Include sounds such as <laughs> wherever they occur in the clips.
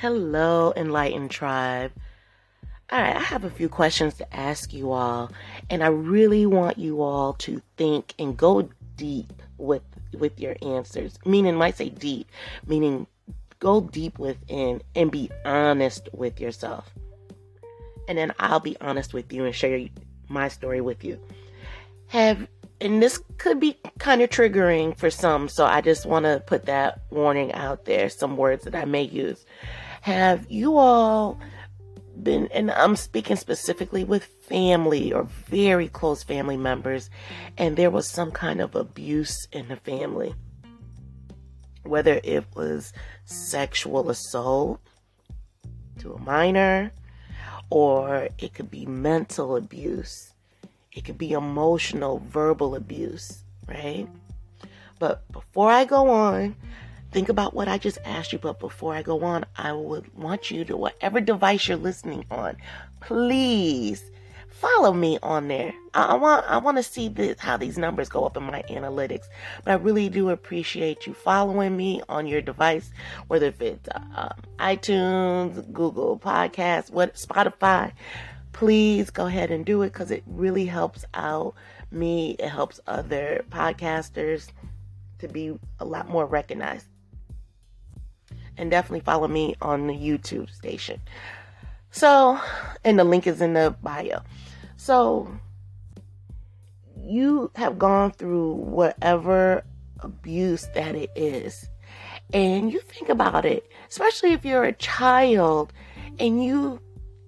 Hello, Enlightened Tribe. All right, I have a few questions to ask you all, and I really want you all to think and go deep with with your answers. Meaning, might say deep, meaning go deep within and be honest with yourself. And then I'll be honest with you and share my story with you. Have and this could be kind of triggering for some, so I just want to put that warning out there, some words that I may use. Have you all been, and I'm speaking specifically with family or very close family members, and there was some kind of abuse in the family? Whether it was sexual assault to a minor, or it could be mental abuse it could be emotional, verbal abuse, right? But before I go on, think about what I just asked you. But before I go on, I would want you to, whatever device you're listening on, please follow me on there. I, want I want to see this, how these numbers go up in my analytics. But I really do appreciate you following me on your device, whether if it's uh, iTunes, Google Podcasts, what Spotify please go ahead and do it because it really helps out me. It helps other podcasters to be a lot more recognized. And definitely follow me on the YouTube station. So, and the link is in the bio. So, you have gone through whatever abuse that it is. And you think about it, especially if you're a child and you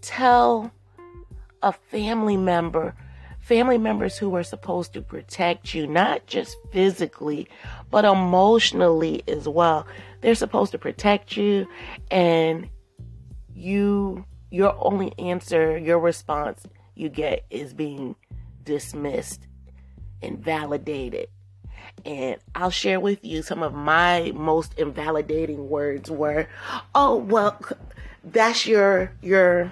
tell a family member, family members who are supposed to protect you, not just physically, but emotionally as well. They're supposed to protect you and you your only answer, your response you get is being dismissed, and invalidated. And I'll share with you some of my most invalidating words were, "Oh, well, that's your your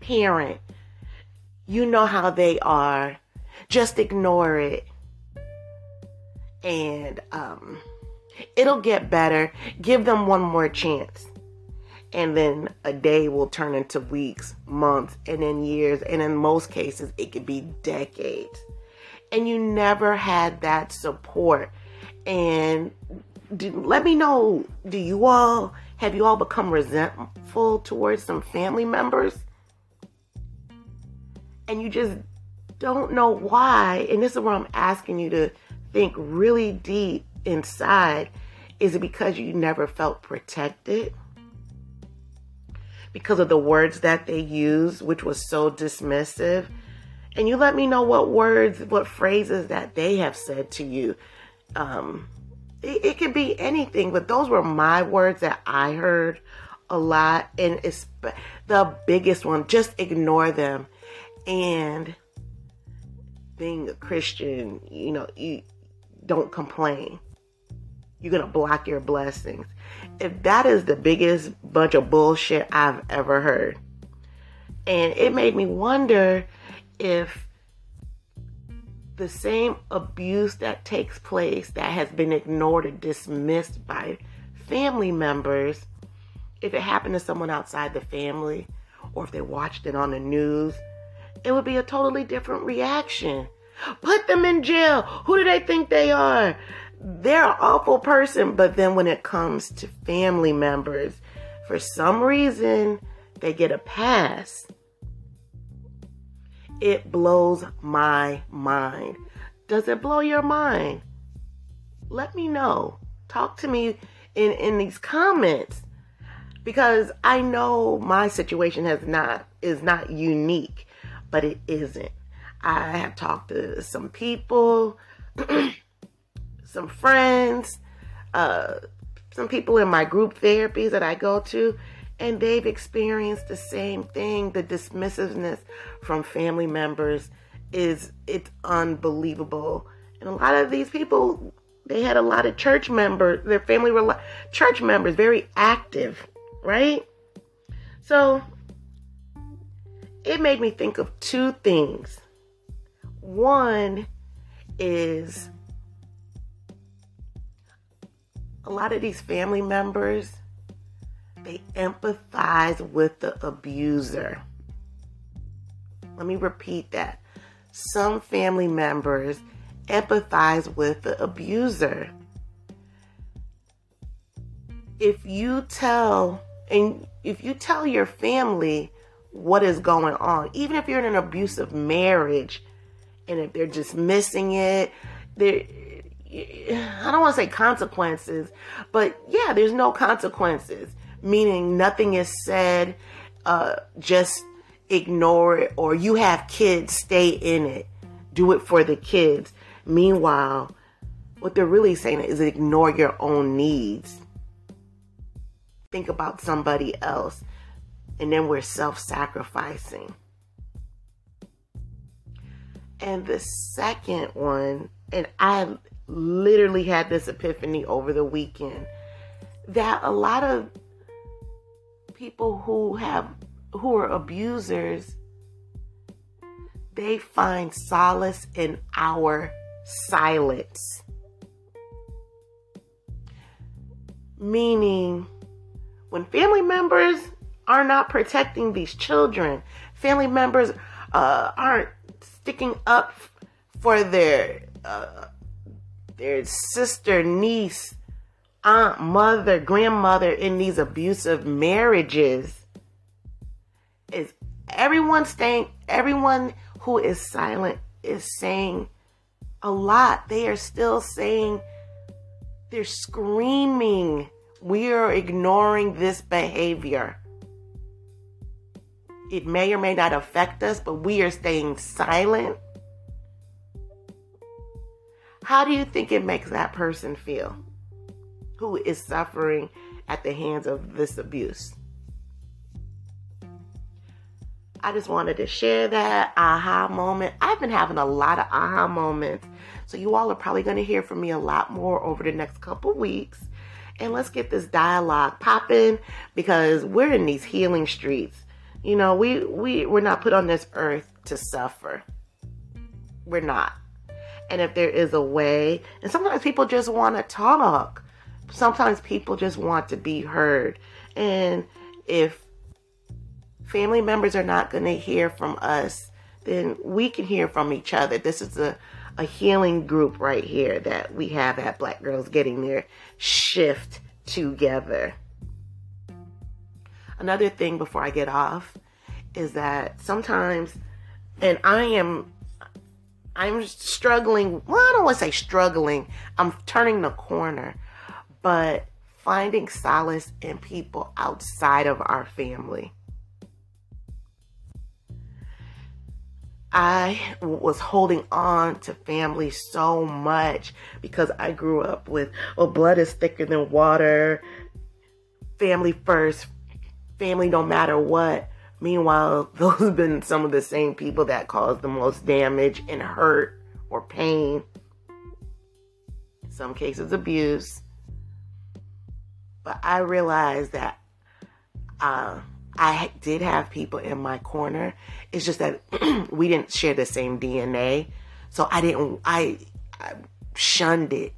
parent you know how they are. Just ignore it. And um, it'll get better. Give them one more chance. And then a day will turn into weeks, months, and then years. And in most cases, it could be decades. And you never had that support. And let me know do you all have you all become resentful towards some family members and you just don't know why. And this is where I'm asking you to think really deep inside. Is it because you never felt protected? Because of the words that they used, which was so dismissive? And you let me know what words, what phrases that they have said to you. Um, it, it could be anything, but those were my words that I heard a lot. And it's the biggest one. Just ignore them and being a Christian, you know, you don't complain. You're going to block your blessings. If that is the biggest bunch of bullshit I've ever heard. And it made me wonder if the same abuse that takes place that has been ignored or dismissed by family members, if it happened to someone outside the family or if they watched it on the news, it would be a totally different reaction. Put them in jail. Who do they think they are? They're an awful person, but then when it comes to family members, for some reason, they get a pass. It blows my mind. Does it blow your mind? Let me know. Talk to me in, in these comments because I know my situation has not is not unique but it isn't. I have talked to some people, <clears throat> some friends, uh, some people in my group therapies that I go to, and they've experienced the same thing. The dismissiveness from family members is it's unbelievable. And a lot of these people, they had a lot of church members, their family were church members, very active, right? So it made me think of two things. One is a lot of these family members, they empathize with the abuser. Let me repeat that. Some family members empathize with the abuser. If you tell and if you tell your family what is going on, even if you're in an abusive marriage and if they're just missing it, there I don't want to say consequences, but yeah, there's no consequences, meaning nothing is said, uh, just ignore it, or you have kids, stay in it, do it for the kids. Meanwhile, what they're really saying is ignore your own needs. Think about somebody else, and then we're self sacrificing. And the second one, and I literally had this epiphany over the weekend that a lot of people who have who are abusers they find solace in our silence meaning when family members are not protecting these children family members uh, aren't sticking up for their uh, their sister, niece, aunt, mother, grandmother in these abusive marriages. Is everyone staying, everyone who is silent is saying a lot. They are still saying, they're screaming, we are ignoring this behavior. It may or may not affect us, but we are staying silent how do you think it makes that person feel who is suffering at the hands of this abuse? I just wanted to share that aha moment. I've been having a lot of aha moments. So you all are probably going to hear from me a lot more over the next couple weeks. And let's get this dialogue popping because we're in these healing streets. You know, we we we're not put on this earth to suffer. We're not and if there is a way. And sometimes people just want to talk. Sometimes people just want to be heard. And if family members are not going to hear from us, then we can hear from each other. This is a, a healing group right here that we have at Black Girls Getting Their Shift Together. Another thing before I get off is that sometimes, and I am I'm struggling. Well, I don't want to say struggling. I'm turning the corner, but finding solace in people outside of our family. I was holding on to family so much because I grew up with, well, blood is thicker than water, family first, family no matter what. Meanwhile, <laughs> those have been some of the same people that caused the most damage and hurt or pain. In some cases, abuse. But I realized that uh, I did have people in my corner. It's just that <clears throat> we didn't share the same DNA. So I didn't, I, I shunned it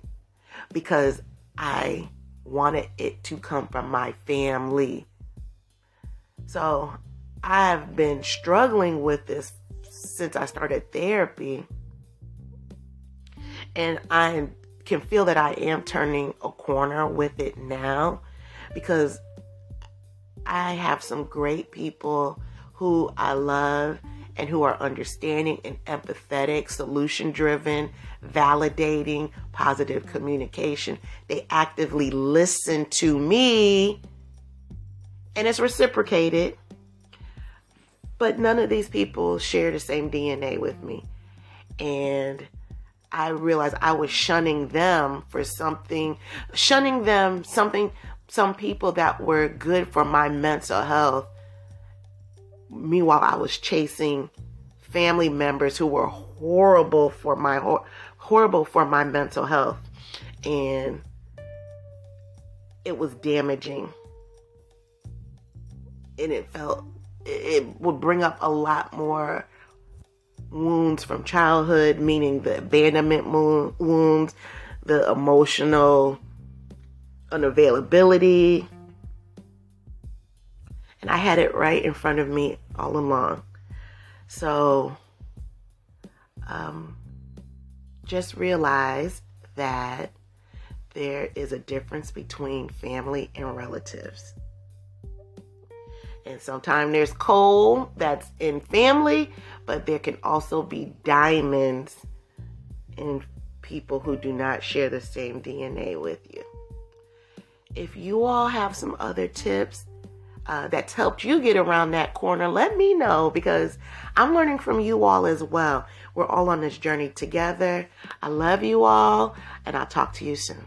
because I wanted it to come from my family. So I've been struggling with this since I started therapy. And I can feel that I am turning a corner with it now because I have some great people who I love and who are understanding and empathetic, solution driven, validating, positive communication. They actively listen to me and it's reciprocated. But none of these people share the same DNA with me. And I realized I was shunning them for something, shunning them something, some people that were good for my mental health. Meanwhile, I was chasing family members who were horrible for my horrible for my mental health, and it was damaging, and it felt it would bring up a lot more wounds from childhood, meaning the abandonment wounds, the emotional unavailability, And I had it right in front of me all along. So um, just realize that there is a difference between family and relatives. And sometimes there's coal that's in family, but there can also be diamonds in people who do not share the same DNA with you. If you all have some other tips uh, that's helped you get around that corner, let me know because I'm learning from you all as well. We're all on this journey together. I love you all, and I'll talk to you soon.